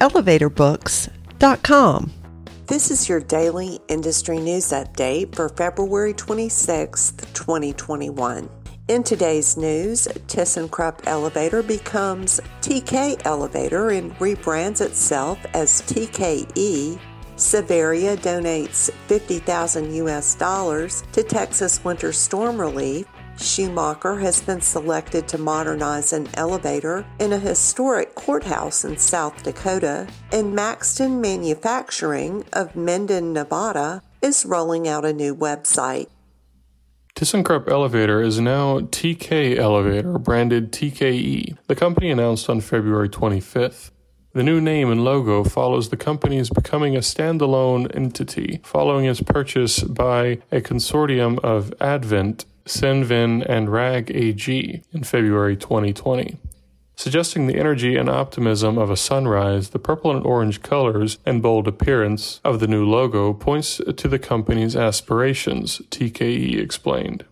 elevatorbooks.com. This is your daily industry news update for February 26th, 2021. In today's news, ThyssenKrupp Elevator becomes TK Elevator and rebrands itself as TKE. Savaria donates 50,000 US dollars to Texas winter storm relief. Schumacher has been selected to modernize an elevator in a historic courthouse in South Dakota, and Maxton Manufacturing of Minden, Nevada is rolling out a new website. ThyssenKrupp Elevator is now TK Elevator, branded TKE, the company announced on February 25th. The new name and logo follows the company's becoming a standalone entity following its purchase by a consortium of Advent Cinven, and RAG AG in February 2020. Suggesting the energy and optimism of a sunrise, the purple and orange colors and bold appearance of the new logo points to the company's aspirations, TKE explained.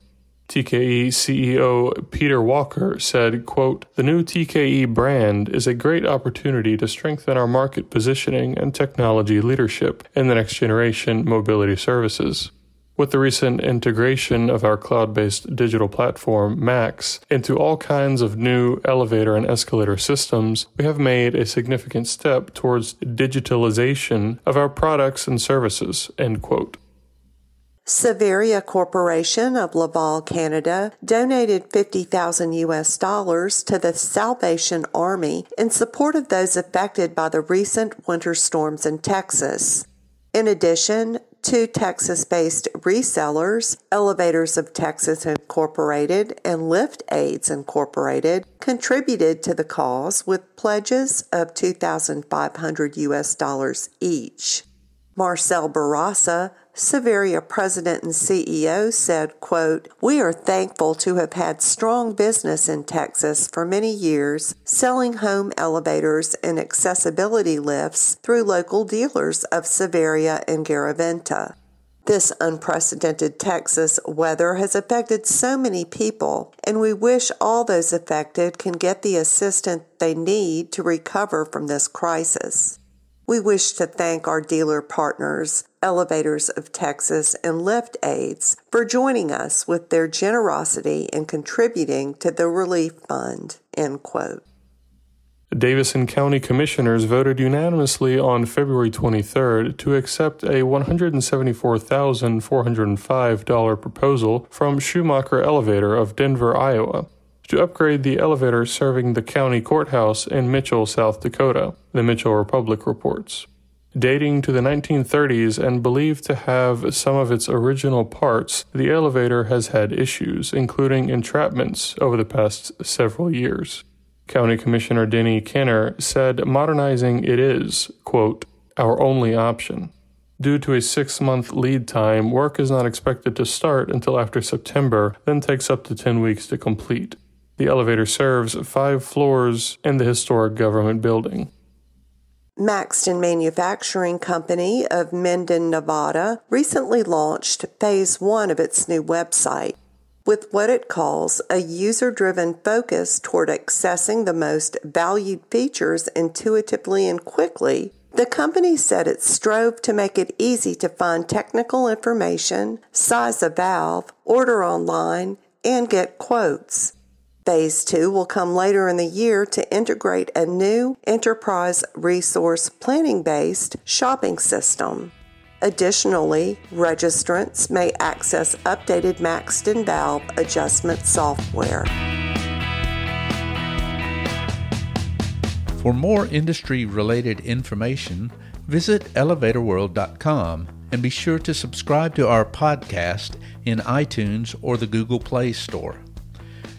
TKE CEO Peter Walker said, quote, The new TKE brand is a great opportunity to strengthen our market positioning and technology leadership in the next generation mobility services. With the recent integration of our cloud based digital platform, Max, into all kinds of new elevator and escalator systems, we have made a significant step towards digitalization of our products and services. End quote. Savaria Corporation of Laval, Canada donated 50,000 US dollars to the Salvation Army in support of those affected by the recent winter storms in Texas. In addition, two Texas based resellers, Elevators of Texas Incorporated and Lift Aids Incorporated, contributed to the cause with pledges of 2,500 US dollars each. Marcel Bourassa, Savaria president and CEO said, quote, We are thankful to have had strong business in Texas for many years, selling home elevators and accessibility lifts through local dealers of Savaria and Garaventa. This unprecedented Texas weather has affected so many people, and we wish all those affected can get the assistance they need to recover from this crisis. We wish to thank our dealer partners, Elevators of Texas and Lift Aids, for joining us with their generosity in contributing to the relief fund. End quote. Davison County Commissioners voted unanimously on February 23rd to accept a $174,405 proposal from Schumacher Elevator of Denver, Iowa to upgrade the elevator serving the county courthouse in Mitchell, South Dakota, the Mitchell Republic reports. Dating to the 1930s and believed to have some of its original parts, the elevator has had issues, including entrapments, over the past several years. County Commissioner Denny Kenner said modernizing it is, quote, our only option. Due to a six month lead time, work is not expected to start until after September, then takes up to 10 weeks to complete. The elevator serves five floors in the historic government building. Maxton Manufacturing Company of Minden, Nevada recently launched phase one of its new website with what it calls a user driven focus toward accessing the most valued features intuitively and quickly. The company said it strove to make it easy to find technical information, size a valve, order online, and get quotes. Phase two will come later in the year to integrate a new enterprise resource planning based shopping system. Additionally, registrants may access updated Maxton valve adjustment software. For more industry related information, visit elevatorworld.com and be sure to subscribe to our podcast in iTunes or the Google Play Store.